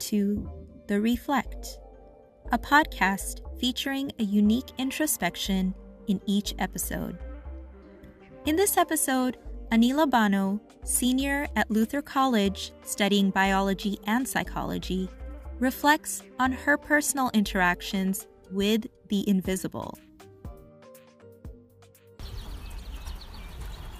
to The Reflect, a podcast featuring a unique introspection in each episode. In this episode, Anila Bano, senior at Luther College studying biology and psychology, reflects on her personal interactions with the invisible.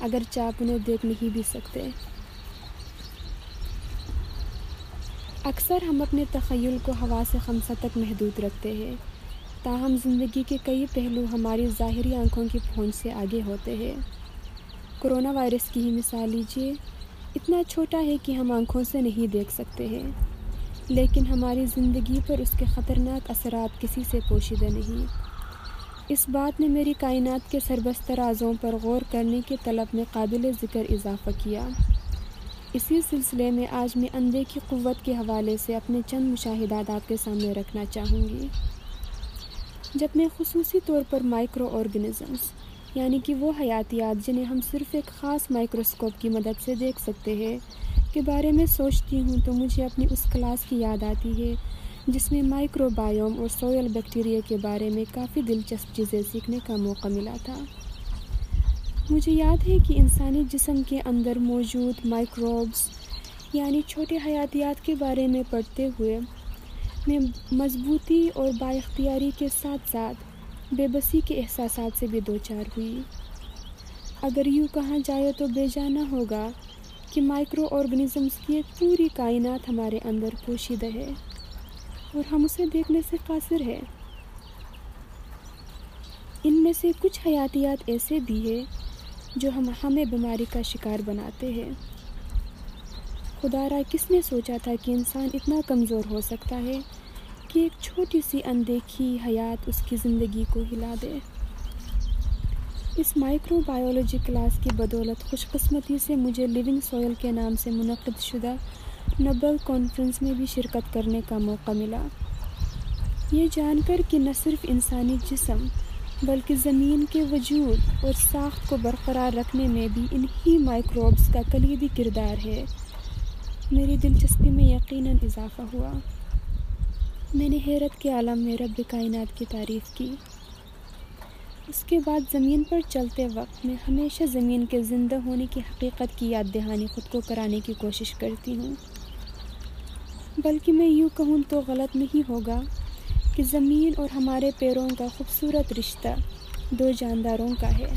اگرچہ آپ انہیں دیکھ نہیں بھی سکتے۔ اکثر ہم اپنے تخیل کو ہوا سے خمسہ تک محدود رکھتے ہیں۔ تاہم زندگی کے کئی پہلو ہماری ظاہری آنکھوں کی پہنچ سے آگے ہوتے ہیں۔ کرونا وائرس کی ہی مثال لیجیے اتنا چھوٹا ہے کہ ہم آنکھوں سے نہیں دیکھ سکتے ہیں۔ لیکن ہماری زندگی پر اس کے خطرناک اثرات کسی سے پوشیدہ نہیں۔ اس بات نے میری کائنات کے سربست رازوں پر غور کرنے کے طلب میں قابل ذکر اضافہ کیا۔ اسی سلسلے میں آج میں اندھے کی قوت کے حوالے سے اپنے چند مشاہدات آپ کے سامنے رکھنا چاہوں گی۔ جب میں خصوصی طور پر مائکرو آرگنزمس یعنی کہ وہ حیاتیات جنہیں ہم صرف ایک خاص مائکروسکوپ کی مدد سے دیکھ سکتے ہیں، کے بارے میں سوچتی ہوں تو مجھے اپنی اس کلاس کی یاد آتی ہے جس میں مائکرو بایوم اور سوئل بیکٹیریا کے بارے میں کافی دلچسپ چیزیں سیکھنے کا موقع ملا تھا۔ مجھے یاد ہے کہ انسانی جسم کے اندر موجود مائکروبس یعنی چھوٹے حیاتیات کے بارے میں پڑھتے ہوئے، میں مضبوطی اور با اختیاری کے ساتھ ساتھ بے بسی کے احساسات سے بھی دو چار ہوئی۔ اگر یوں کہا جائے تو بے جانا ہوگا کہ مائکرو آرگنزمس کی ایک پوری کائنات ہمارے اندر پوشیدہ ہے۔ اور ہم اسے دیکھنے سے قاصر ہے ان میں سے کچھ حیاتیات ایسے بھی ہیں جو ہم ہمیں بیماری کا شکار بناتے ہیں۔ خدا را کس نے سوچا تھا کہ انسان اتنا کمزور ہو سکتا ہے کہ ایک چھوٹی سی اندیکھی حیات اس کی زندگی کو ہلا دے۔ اس مائکرو بایولوجی کلاس کی بدولت خوش قسمتی سے مجھے لیونگ سوئل کے نام سے منعقد شدہ نوبل کانفرنس میں بھی شرکت کرنے کا موقع ملا۔ یہ جان کر کہ نہ صرف انسانی جسم بلکہ زمین کے وجود اور ساخت کو برقرار رکھنے میں بھی انہی مائکروبس کا کلیدی کردار ہے۔ میری دلچسپی میں یقیناً اضافہ ہوا۔ میں نے حیرت کے عالم میں رب کائنات کی تعریف کی۔ اس کے بعد زمین پر چلتے وقت میں ہمیشہ زمین کے زندہ ہونے کی حقیقت کی یاد دہانی خود کو کرانے کی کوشش کرتی ہوں۔ بلکہ میں یوں کہوں تو غلط نہیں ہوگا کہ زمین اور ہمارے پیروں کا خوبصورت رشتہ دو جانداروں کا ہے۔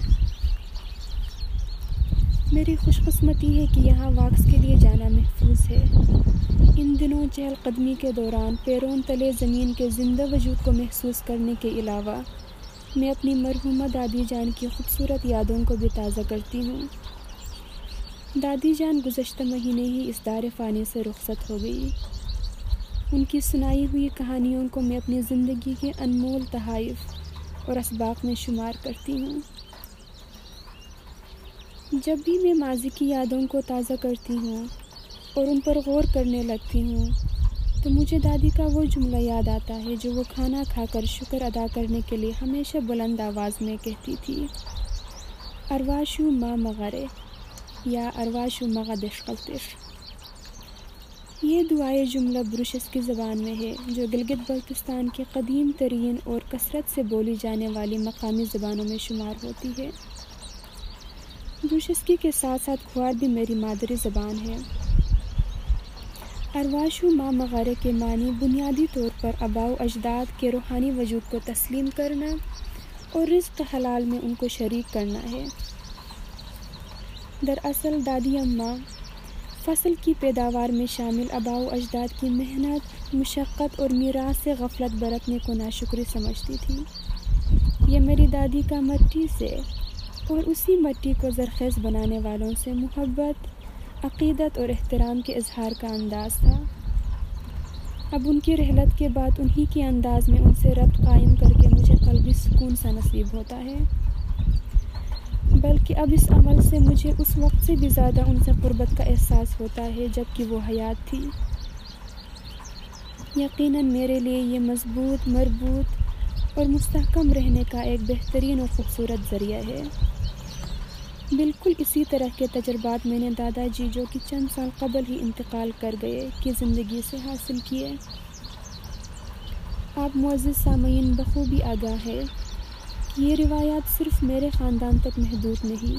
میری خوش قسمتی ہے کہ یہاں واکس کے لیے جانا محفوظ ہے۔ ان دنوں چہل قدمی کے دوران پیرون تلے زمین کے زندہ وجود کو محسوس کرنے کے علاوہ میں اپنی مرحومہ دادی جان کی خوبصورت یادوں کو بھی تازہ کرتی ہوں۔ دادی جان گزشتہ مہینے ہی اس دار فانی سے رخصت ہو گئی۔ ان کی سنائی ہوئی کہانیوں کو میں اپنی زندگی کے انمول تحائف اور اسباق میں شمار کرتی ہوں۔ جب بھی میں ماضی کی یادوں کو تازہ کرتی ہوں اور ان پر غور کرنے لگتی ہوں، تو مجھے دادی کا وہ جملہ یاد آتا ہے جو وہ کھانا کھا کر شکر ادا کرنے کے لیے ہمیشہ بلند آواز میں کہتی تھی ارواشو ما مغرے یا ارواشو مغدش قلطش یہ دعائے جملہ بروشس کی زبان میں ہے، جو گلگت بلتستان کی قدیم ترین اور کثرت سے بولی جانے والی مقامی زبانوں میں شمار ہوتی ہے۔ بروشسکی کے ساتھ ساتھ کھوار بھی میری مادری زبان ہے۔ ارواشو ماں مغارے کے معنی بنیادی طور پر آباؤ اجداد کے روحانی وجود کو تسلیم کرنا اور رزق حلال میں ان کو شریک کرنا ہے۔ دراصل دادی اماں فصل کی پیداوار میں شامل آباؤ اجداد کی محنت، مشقت اور میراث سے غفلت برتنے کو ناشکری سمجھتی تھی۔ یہ میری دادی کا مٹی سے اور اسی مٹی کو زرخیز بنانے والوں سے محبت، عقیدت اور احترام کے اظہار کا انداز تھا۔ اب ان کی رحلت کے بعد انہی کے انداز میں ان سے ربط قائم کر کے مجھے قلبی سکون سا نصیب ہوتا ہے۔ بلکہ اب اس عمل سے مجھے اس وقت سے بھی زیادہ ان سے قربت کا احساس ہوتا ہے جبکہ وہ حیات تھی۔ یقیناً میرے لیے یہ مضبوط، مربوط اور مستحکم رہنے کا ایک بہترین اور خوبصورت ذریعہ ہے۔ بالکل اسی طرح کے تجربات میں نے دادا جی جو کہ چند سال قبل ہی انتقال کر گئے کی زندگی سے حاصل کیے۔ آپ معزز سامعین، بخوبی آگاہ ہے۔ یہ روایات صرف میرے خاندان تک محدود نہیں۔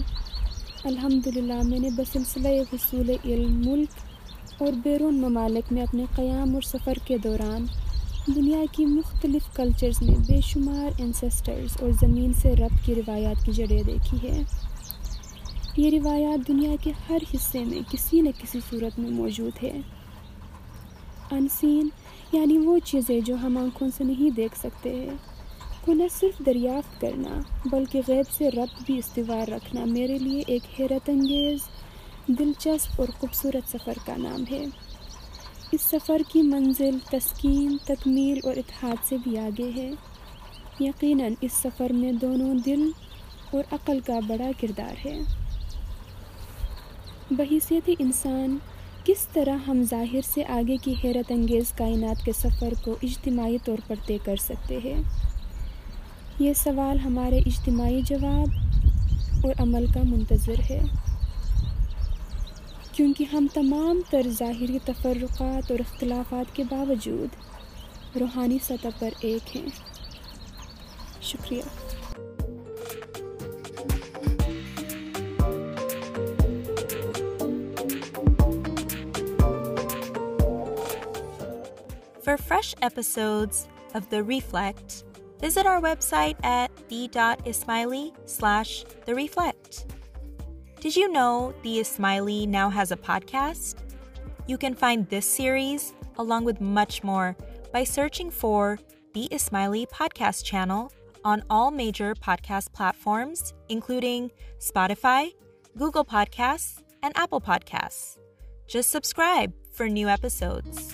الحمدللہ، میں نے بسلسلہ حصول علم، ملک اور بیرون ممالک میں اپنے قیام اور سفر کے دوران دنیا کی مختلف کلچرز میں بے شمار انسسٹرز اور زمین سے ربط کی روایات کی جڑیں دیکھی ہے یہ روایات دنیا کے ہر حصے میں کسی نہ کسی صورت میں موجود ہے انسین یعنی وہ چیزیں جو ہم آنکھوں سے نہیں دیکھ سکتے ہیں۔ کو نہ صرف دریافت کرنا، بلکہ غیب سے ربط بھی استوار رکھنا میرے لیے ایک حیرت انگیز، دلچسپ اور خوبصورت سفر کا نام ہے۔ اس سفر کی منزل تسکین، تکمیل اور اتحاد سے بھی آگے ہے۔ یقیناً اس سفر میں دونوں دل اور عقل کا بڑا کردار ہے۔ بحیثیت انسان، کس طرح ہم ظاہر سے آگے کی حیرت انگیز کائنات کے سفر کو اجتماعی طور پر طے کر سکتے ہیں؟ یہ سوال ہمارے اجتماعی جواب اور عمل کا منتظر ہے۔ کیونکہ ہم تمام تر ظاہری تفرقات اور اختلافات کے باوجود روحانی سطح پر ایک ہیں۔ شکریہ۔ For fresh episodes of The Reflect, visit our website at the.ismaili slash The Reflect. Did you know The Ismaili now has a podcast? You can find this series, along with much more, by searching for The Ismaili Podcast Channel on all major podcast platforms, including Spotify, Google Podcasts, and Apple Podcasts. Just subscribe for new episodes.